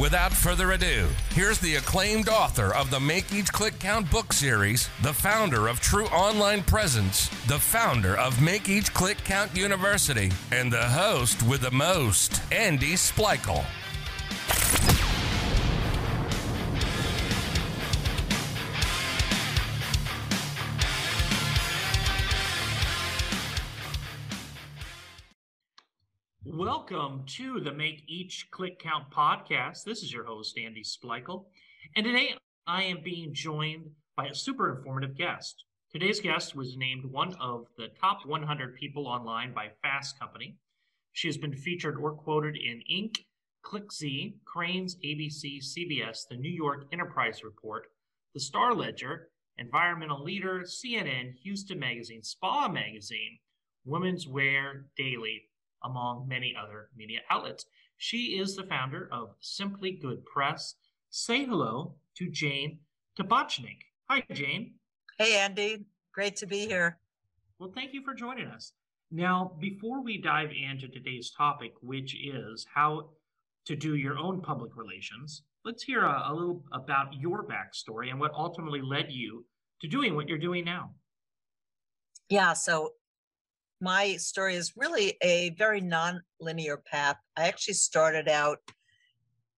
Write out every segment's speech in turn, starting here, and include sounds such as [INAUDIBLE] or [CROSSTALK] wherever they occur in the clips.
Without further ado, here's the acclaimed author of the Make Each Click Count book series, the founder of True Online Presence, the founder of Make Each Click Count University, and the host with the most, Andy Splichal. Welcome to the Make Each Click Count podcast. This is your host, Andy Splichal. And today I am being joined by a super informative guest. Today's guest was named one of the top 100 people online by Fast Company. She has been featured or quoted in Inc., ClickZ, Crain's, ABC, CBS, the New York Enterprise Report, the Star Ledger, Environmental Leader, CNN, Houston Magazine, Spa Magazine, Women's Wear Daily, among many other media outlets. She is the founder of Simply Good Press. Say hello to Jane Tabachnik. Hi, Jane. Hey, Andy. Great to be here. Well, thank you for joining us. Now, before we dive into today's topic, which is how to do your own public relations, let's hear a, a little about your backstory and what ultimately led you to doing what you're doing now. Yeah, so my story is really a very non-linear path. I actually started out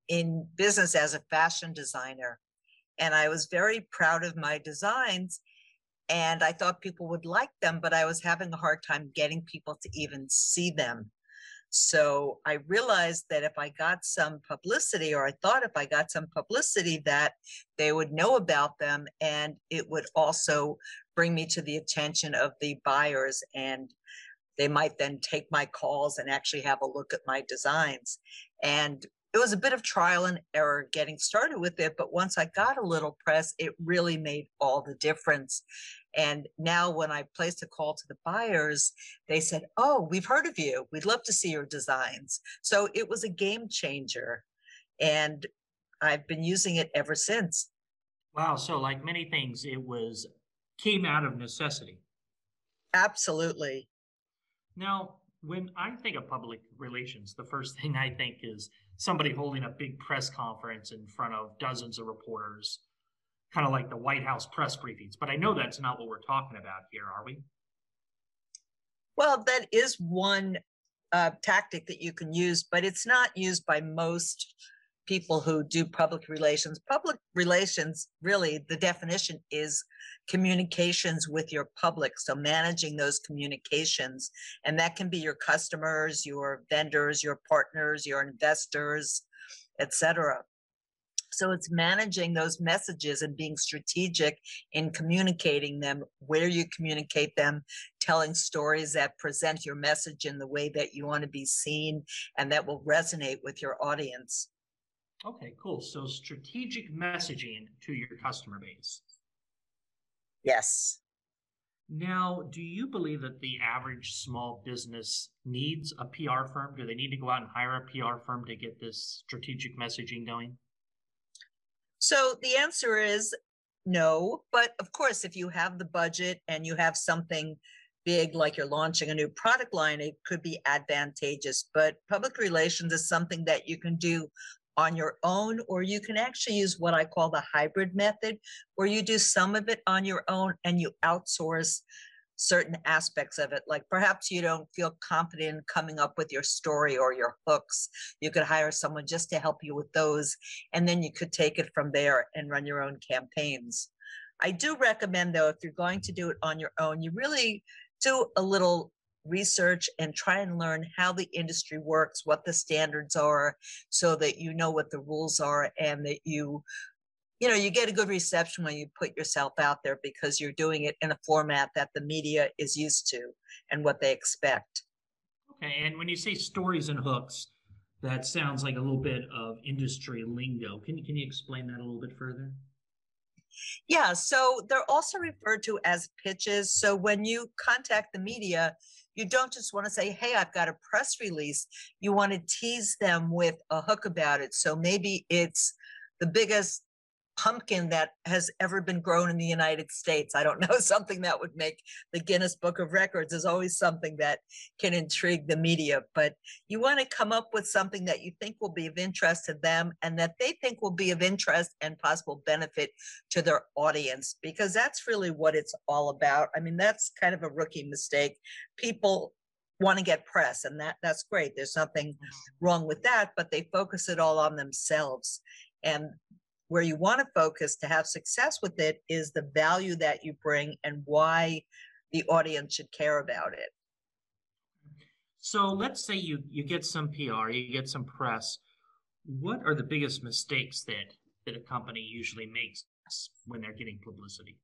in business as a fashion designer, and I was very proud of my designs. And I thought people would like them, but I was having a hard time getting people to even see them. So I realized that if I got some publicity, or I thought if I got some publicity, that they would know about them and it would also bring me to the attention of the buyers and they might then take my calls and actually have a look at my designs. And it was a bit of trial and error getting started with it, but once I got a little press, it really made all the difference. And now, when I placed a call to the buyers, they said, Oh, we've heard of you. We'd love to see your designs. So it was a game changer. And I've been using it ever since. Wow. So, like many things, it was came out of necessity. Absolutely. Now, when I think of public relations, the first [LAUGHS] thing I think is somebody holding a big press conference in front of dozens of reporters, kind of like the White House press briefings. But I know that's not what we're talking about here, are we? Well, that is one uh, tactic that you can use, but it's not used by most people who do public relations. Public relations, really, the definition is communications with your public. So managing those communications, and that can be your customers, your vendors, your partners, your investors, etc. So it's managing those messages and being strategic in communicating them, where you communicate them, telling stories that present your message in the way that you want to be seen and that will resonate with your audience. Okay, cool. So strategic messaging to your customer base. Yes. Now, do you believe that the average small business needs a PR firm? Do they need to go out and hire a PR firm to get this strategic messaging going? So the answer is no. But of course, if you have the budget and you have something big like you're launching a new product line, it could be advantageous. But public relations is something that you can do on your own, or you can actually use what I call the hybrid method, where you do some of it on your own and you outsource certain aspects of it. Like perhaps you don't feel confident in coming up with your story or your hooks. You could hire someone just to help you with those, and then you could take it from there and run your own campaigns. I do recommend, though, if you're going to do it on your own, you really do a little research and try and learn how the industry works, what the standards are, so that you know what the rules are and that you you know you get a good reception when you put yourself out there because you're doing it in a format that the media is used to and what they expect. Okay and when you say stories and hooks that sounds like a little bit of industry lingo. Can, you can you explain that a little bit further Yeah, so they're also referred to as pitches. So when you contact the media, you don't just want to say, Hey, I've got a press release. You want to tease them with a hook about it. So maybe it's the biggest pumpkin that has ever been grown in the United States. I don't know, [LAUGHS] something that would make the Guinness Book of Records is always something that can intrigue the media. But you want to come up with something that you think will be of interest to them and that they think will be of interest and possible benefit to their audience, because that's really what it's all about. I mean, that's kind of a rookie mistake. People want to get press and that that's great there's nothing mm-hmm. wrong with that but they focus it all on themselves and where you want to focus to have success with it is the value that you bring and why the audience should care about it. So let's say you you get some PR, you get some press. What are the biggest mistakes that that a company usually makes when they're getting publicity?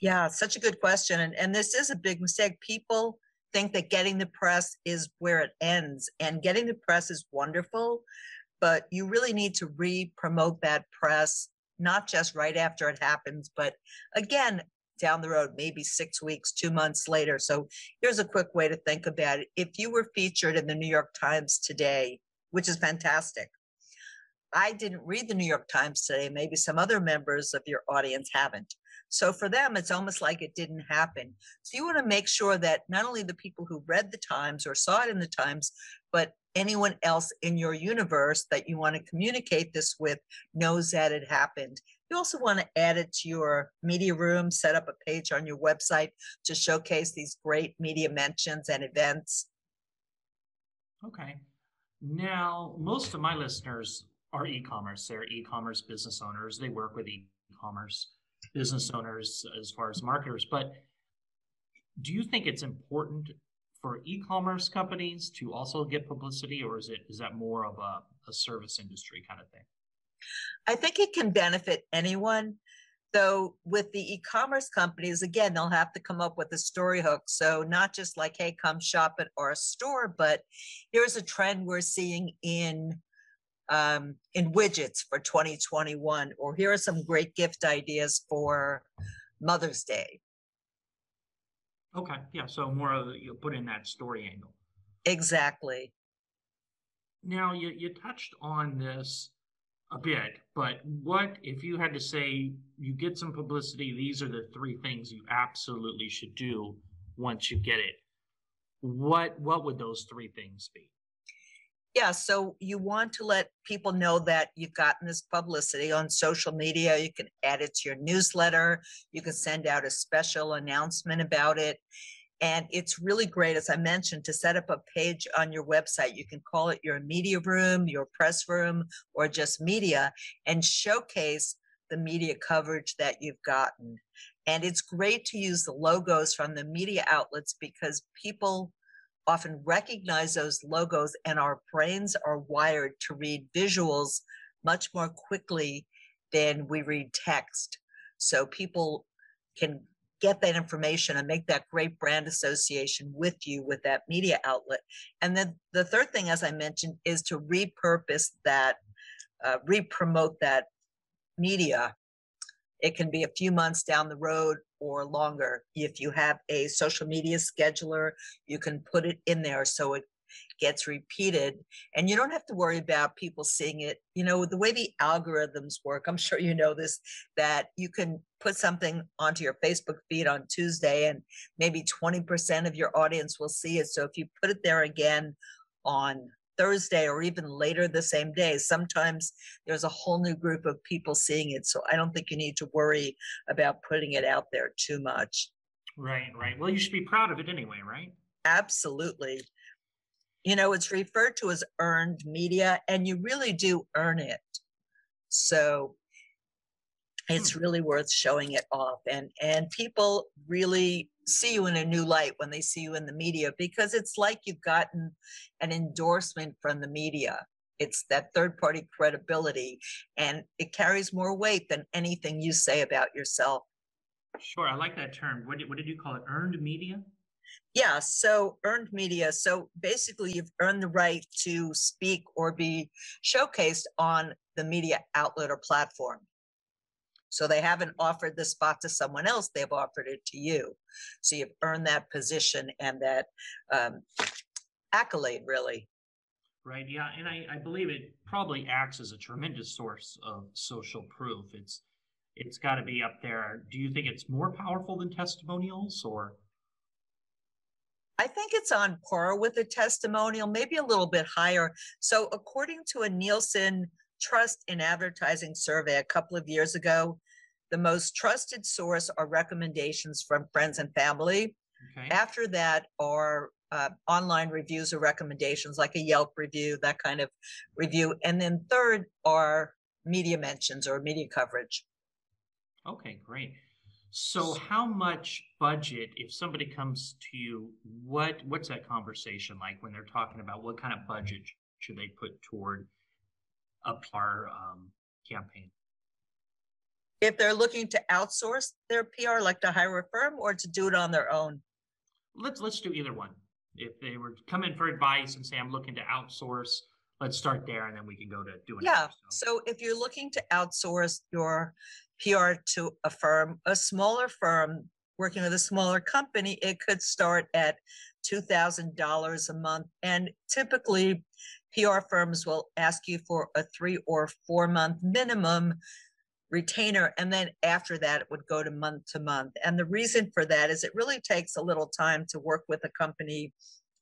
Yeah, such a good question. And, and this is a big mistake. People think that getting the press is where it ends, and getting the press is wonderful but you really need to re-promote that press not just right after it happens but again down the road maybe six weeks two months later. So here's a quick way to think about it. If you were featured in the new york times today which is fantastic i didn't read the new york times today. Maybe some other members of your audience haven't. So for them, it's almost like it didn't happen. So you want to make sure that not only the people who read the Times or saw it in the Times, but anyone else in your universe that you want to communicate this with knows that it happened. You also want to add it to your media room, set up a page on your website to showcase these great media mentions and events. Okay. Now, most of my listeners are e commerce. They're e commerce business owners, they work with e commerce business owners as far as marketers. But do you think it's important for e-commerce companies to also get publicity, or is it is that more of a, a service industry kind of thing? I think it can benefit anyone. Though with the e-commerce companies, again, they'll have to come up with a story hook. So not just like, hey, come shop at our store, but here's a trend we're seeing in um, in widgets for 2021, or here are some great gift ideas for Mother's Day. Okay, yeah, so more of you put in that story angle. Exactly. Now you you touched on this a bit, but what if you had to say you get some publicity? These are the three things you absolutely should do once you get it. What what would those three things be? Yeah, so you want to let people know that you've gotten this publicity on social media. You can add it to your newsletter. You can send out a special announcement about it. And it's really great, as I mentioned, to set up a page on your website. You can call it your media room, your press room, or just media and showcase the media coverage that you've gotten. And it's great to use the logos from the media outlets because people often recognize those logos, and our brains are wired to read visuals much more quickly than we read text. So people can get that information and make that great brand association with you with that media outlet. And then the third thing, as I mentioned, is to repurpose that, uh, re-promote that media it can be a few months down the road or longer. If you have a social media scheduler, you can put it in there so it gets repeated. And you don't have to worry about people seeing it. You know the way the algorithms work i'm sure you know this that you can put something onto your facebook feed on tuesday and maybe 20% of your audience will see it. So if you put it there again on Thursday or even later the same day. Sometimes there's a whole new group of people seeing it. So I don't think you need to worry about putting it out there too much. Right, right. Well, you should be proud of it anyway, right? Absolutely. You know, it's referred to as earned media, and you really do earn it. So it's hmm. really worth showing it off and and people really see you in a new light when they see you in the media because it's like you've gotten an endorsement from the media. It's that third party credibility and it carries more weight than anything you say about yourself. Sure i like that term. What did, what did you call it? Earned media? Yeah so earned media. So basically you've earned the right to speak or be showcased on the media outlet or platform So they haven't offered the spot to someone else, they've offered it to you. So you've earned that position and that um, accolade, really. Right, yeah, and I, I believe it probably acts as a tremendous source of social proof. It's, it's gotta be up there. Do you think it's more powerful than testimonials or? I think it's on par with a testimonial, maybe a little bit higher. So according to a Nielsen Trust in Advertising survey a couple of years ago, the most trusted source are recommendations from friends and family. Okay, After that are uh, online reviews or recommendations like a Yelp review, that kind of review. And then third are media mentions or media coverage. okay, great. So how much budget, if somebody comes to you, what, what's that conversation like when they're talking about what kind of budget should they put toward a PR um, campaign? If they're looking to outsource their PR, like to hire a firm or to do it on their own. Let's, let's do either one. If they were to come in for advice and say, I'm looking to outsource, let's start there and then we can go to doing. Yeah, it. so if you're looking to outsource your PR to a firm, a smaller firm working with a smaller company, it could start at two thousand dollars a month. And typically, PR firms will ask you for a three or four month minimum retainer, and then after that, it would go to month to month. And the reason for that is it really takes a little time to work with a company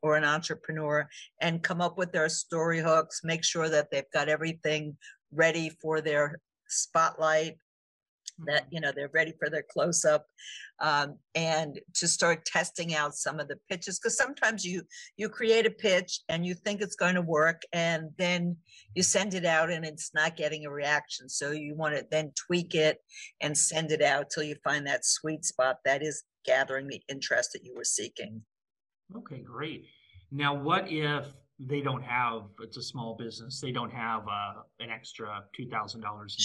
or an entrepreneur and come up with their story hooks, make sure that they've got everything ready for their spotlight, that, you know, they're ready for their close up. Um, and to start testing out some of the pitches, because sometimes you, you create a pitch and you think it's going to work and then you send it out and it's not getting a reaction. So you want to then tweak it and send it out till you find that sweet spot that is gathering the interest that you were seeking. Okay, great. Now, what if they don't have, it's a small business, they don't have uh, an extra two thousand dollars?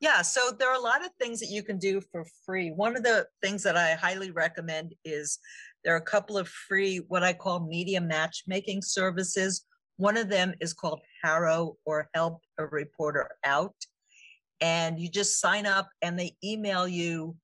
Yeah, so there are a lot of things that you can do for free. One of the things that I highly recommend is there are a couple of free, what I call media matchmaking services. One of them is called HARO or Help a Reporter Out. And you just sign up and they email you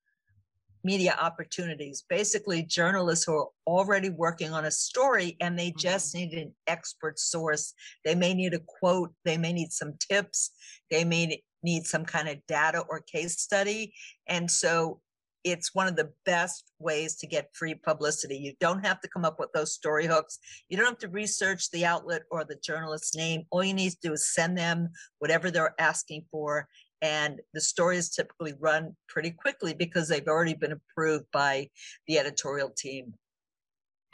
media opportunities. Basically, journalists who are already working on a story and they just mm-hmm. need an expert source. They may need a quote, they may need some tips, they may need some kind of data or case study. And so it's one of the best ways to get free publicity. You don't have to come up with those story hooks. You don't have to research the outlet or the journalist's name. All you need to do is send them whatever they're asking for. And the stories typically run pretty quickly because they've already been approved by the editorial team.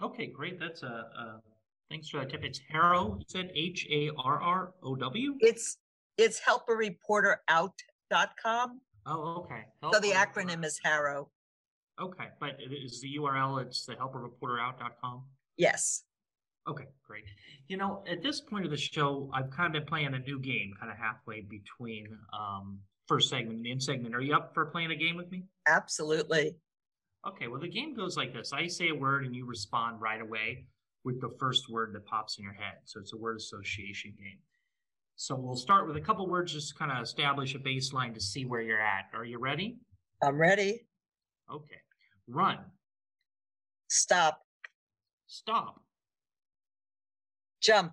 Okay, great. That's a, a thanks for that tip. It's Harrow. You said H A R R O W. It's it's helpareporterout.com. Oh, okay. So the Help acronym is HARO. Okay, but it is the URL, it's the helpareporterout.com? Yes. Okay, great. You know, at this point of the show, I've kind of been playing a new game, kind of halfway between um first segment and end segment. Are you up for playing a game with me? Absolutely. Okay, well, the game goes like this. I say a word and you respond right away with the first word that pops in your head. So it's a word association game. So we'll start with a couple words just to kind of establish a baseline to see where you're at. Are you ready? I'm ready. Okay. Run. Stop. Stop. Jump.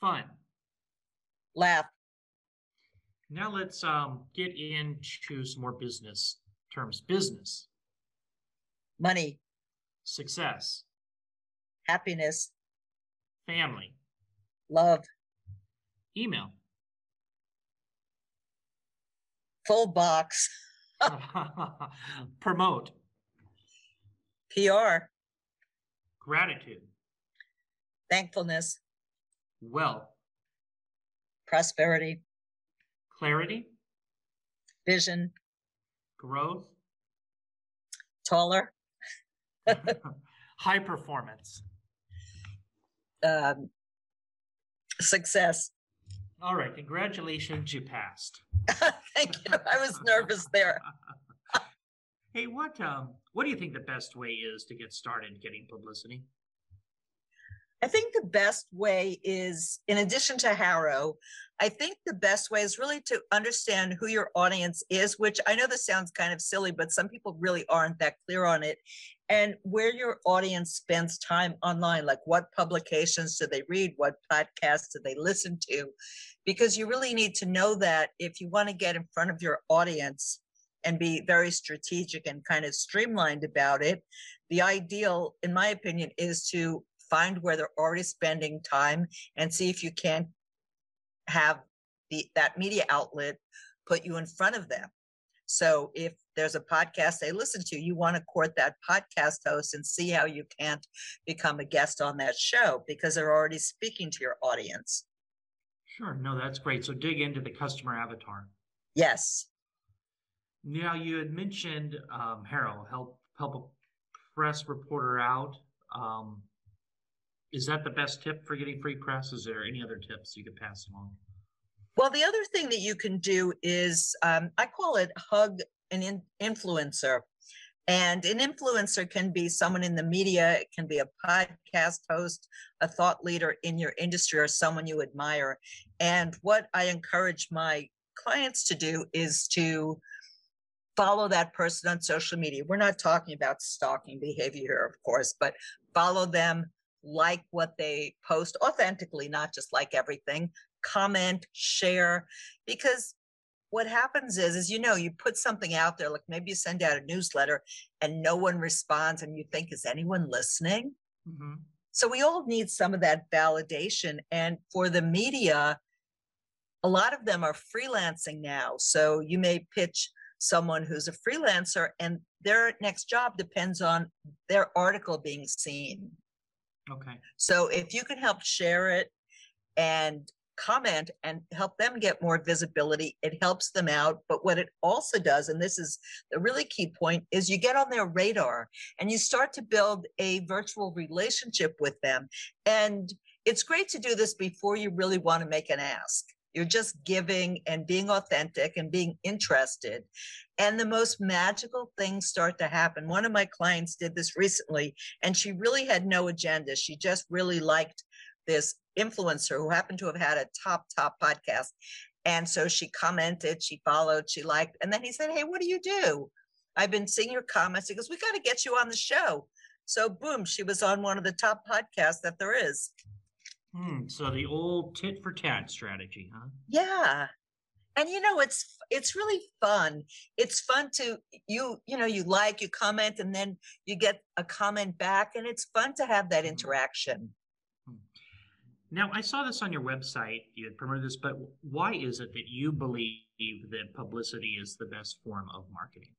Fun. Laugh. Now let's um, get into some more business terms. Business, Money. success, Happiness. family, Love. Email, Full box. [LAUGHS] promote, PR. gratitude, Thankfulness. wealth, Prosperity. clarity, Vision. growth, Taller. [LAUGHS] [LAUGHS] high performance. Um, success. All right, congratulations, you passed. [LAUGHS] Thank you. I was nervous there. [LAUGHS] hey, what um, what do you think the best way is to get started getting publicity? I think the best way is, in addition to HARO, I think the best way is really to understand who your audience is, which I know this sounds kind of silly, but some people really aren't that clear on it. And where your audience spends time online, like what publications do they read? What podcasts do they listen to? Because you really need to know that if you want to get in front of your audience and be very strategic and kind of streamlined about it, the ideal, in my opinion, is to find where they're already spending time and see if you can have the that media outlet put you in front of them. So if there's a podcast they listen to, you want to court that podcast host and see how you can't become a guest on that show because they're already speaking to your audience. Sure. No, that's great. So dig into the customer avatar. Yes. Now you had mentioned um, HARO help help a press reporter out. Um, is that the best tip for getting free press? Is there any other tips you could pass along? Well, the other thing that you can do is um, I call it hug an in- influencer. And an influencer can be someone in the media, it can be a podcast host, a thought leader in your industry, or someone you admire. And what I encourage my clients to do is to follow that person on social media. We're not talking about stalking behavior here, of course, but follow them, like what they post authentically, not just like everything, comment, share, because what happens is, is you know, you put something out there, like maybe you send out a newsletter and no one responds, and you think, is anyone listening? Mm-hmm. So we all need some of that validation. And for the media, a lot of them are freelancing now. So you may pitch someone who's a freelancer and their next job depends on their article being seen. Okay. So if you can help share it and comment and help them get more visibility, it helps them out. But what it also does, and this is the really key point, is you get on their radar and you start to build a virtual relationship with them. And it's great to do this before you really want to make an ask. You're just giving and being authentic and being interested. And the most magical things start to happen. One of my clients did this recently, and she really had no agenda. She just really liked this influencer who happened to have had a top, top podcast. And so she commented, she followed, she liked. And then he said, Hey, what do you do? I've been seeing your comments. He goes, We got to get you on the show. So, boom, she was on one of the top podcasts that there is. Hmm, so the old tit for tat strategy, huh? Yeah. And you know, it's it's really fun. It's fun to you, you know, you like, you comment, and then you get a comment back, and it's fun to have that mm-hmm. interaction. Hmm. Now, I saw this on your website. You had promoted this, but why is it that you believe that publicity is the best form of marketing?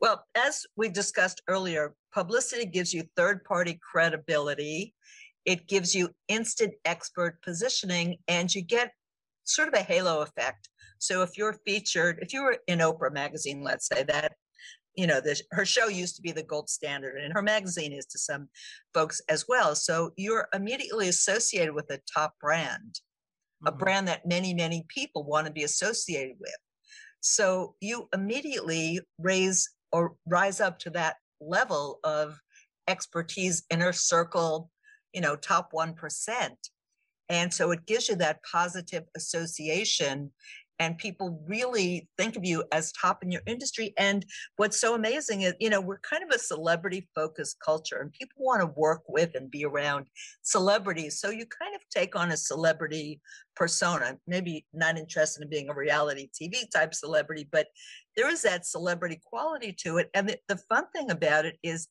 Well, as we discussed earlier, publicity gives you third party credibility it gives you instant expert positioning and you get sort of a halo effect. So if you're featured, if you were in Oprah magazine, let's say that, you know, the, her show used to be the gold standard and her magazine is to some folks as well. So you're immediately associated with a top brand, mm-hmm. a brand that many, many people want to be associated with. So you immediately raise or rise up to that level of expertise, inner circle, you know, top 1%. And so it gives you that positive association and people really think of you as top in your industry. And what's so amazing is, you know, we're kind of a celebrity focused culture and people want to work with and be around celebrities. So you kind of take on a celebrity persona, maybe not interested in being a reality TV type celebrity, but there is that celebrity quality to it. And the, the fun thing about it is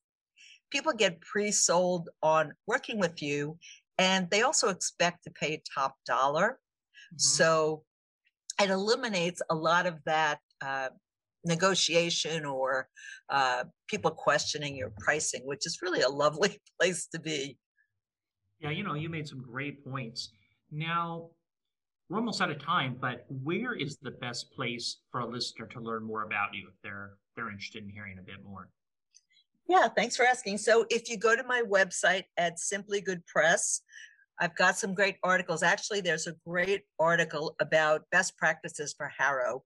people get pre-sold on working with you and they also expect to pay top dollar. Mm-hmm. so it eliminates a lot of that uh, negotiation or uh, people questioning your pricing which is really a lovely [LAUGHS] place to be. Yeah you know you made some great points. Now we're almost out of time but where is the best place for a listener to learn more about you if they're they're interested in hearing a bit more yeah, thanks for asking. So if you go to my website at Simply Good Press, I've got some great articles. Actually, there's a great article about best practices for HARO.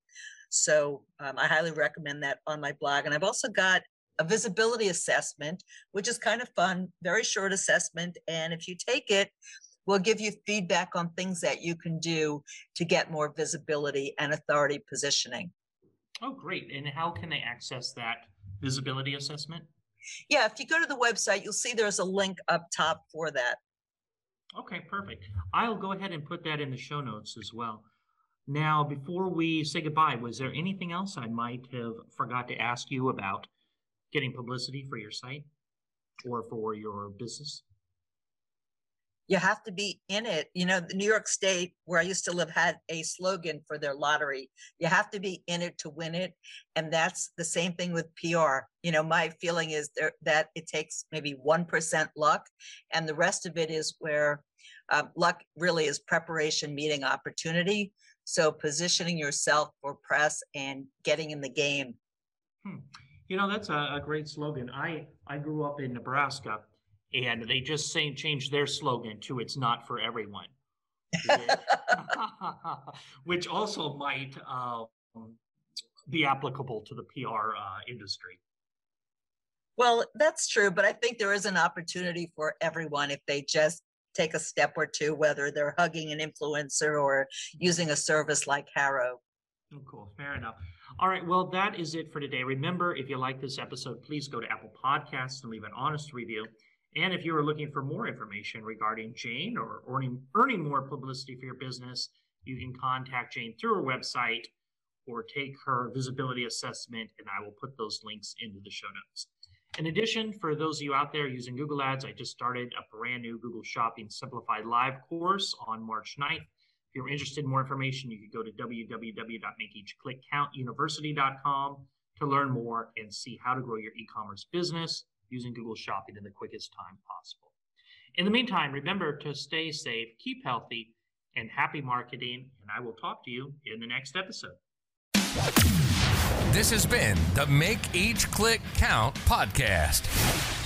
So um, I highly recommend that on my blog. And I've also got a visibility assessment, which is kind of fun, very short assessment. And if you take it, we'll give you feedback on things that you can do to get more visibility and authority positioning. Oh, great. And how can they access that visibility assessment? Yeah, if you go to the website, you'll see there's a link up top for that. Okay, perfect. I'll go ahead and put that in the show notes as well. Now, before we say goodbye, was there anything else I might have forgot to ask you about getting publicity for your site or for your business? You have to be in it. You know, New York State, where I used to live, had a slogan for their lottery. You have to be in it to win it. And that's the same thing with PR. You know, my feeling is there, that it takes maybe 1% luck, and the rest of it is where uh, luck really is preparation meeting opportunity. So positioning yourself for press and getting in the game. Hmm. You know, that's a, a, great slogan. I, I grew up in Nebraska and they just say, changed their slogan to it's not for everyone. [LAUGHS] Which also might um, be applicable to the PR uh, industry. Well, that's true, but I think there is an opportunity for everyone if they just take a step or two, whether they're hugging an influencer or using a service like HARO. Oh, cool. Fair enough. All right. Well, that is it for today. Remember, if you like this episode, please go to Apple Podcasts and leave an honest review. And if you are looking for more information regarding Jane or earning, earning more publicity for your business, you can contact Jane through her website or take her visibility assessment, and I will put those links into the show notes. In addition, for those of you out there using Google Ads, I just started a brand new Google Shopping Simplified live course on March 9th. If you're interested in more information, you can go to www.makeeachclickcountuniversity.com to learn more and see how to grow your e-commerce business using Google Shopping in the quickest time possible. In the meantime, remember to stay safe, keep healthy, and happy marketing, and I will talk to you in the next episode. This has been the Make Each Click Count podcast.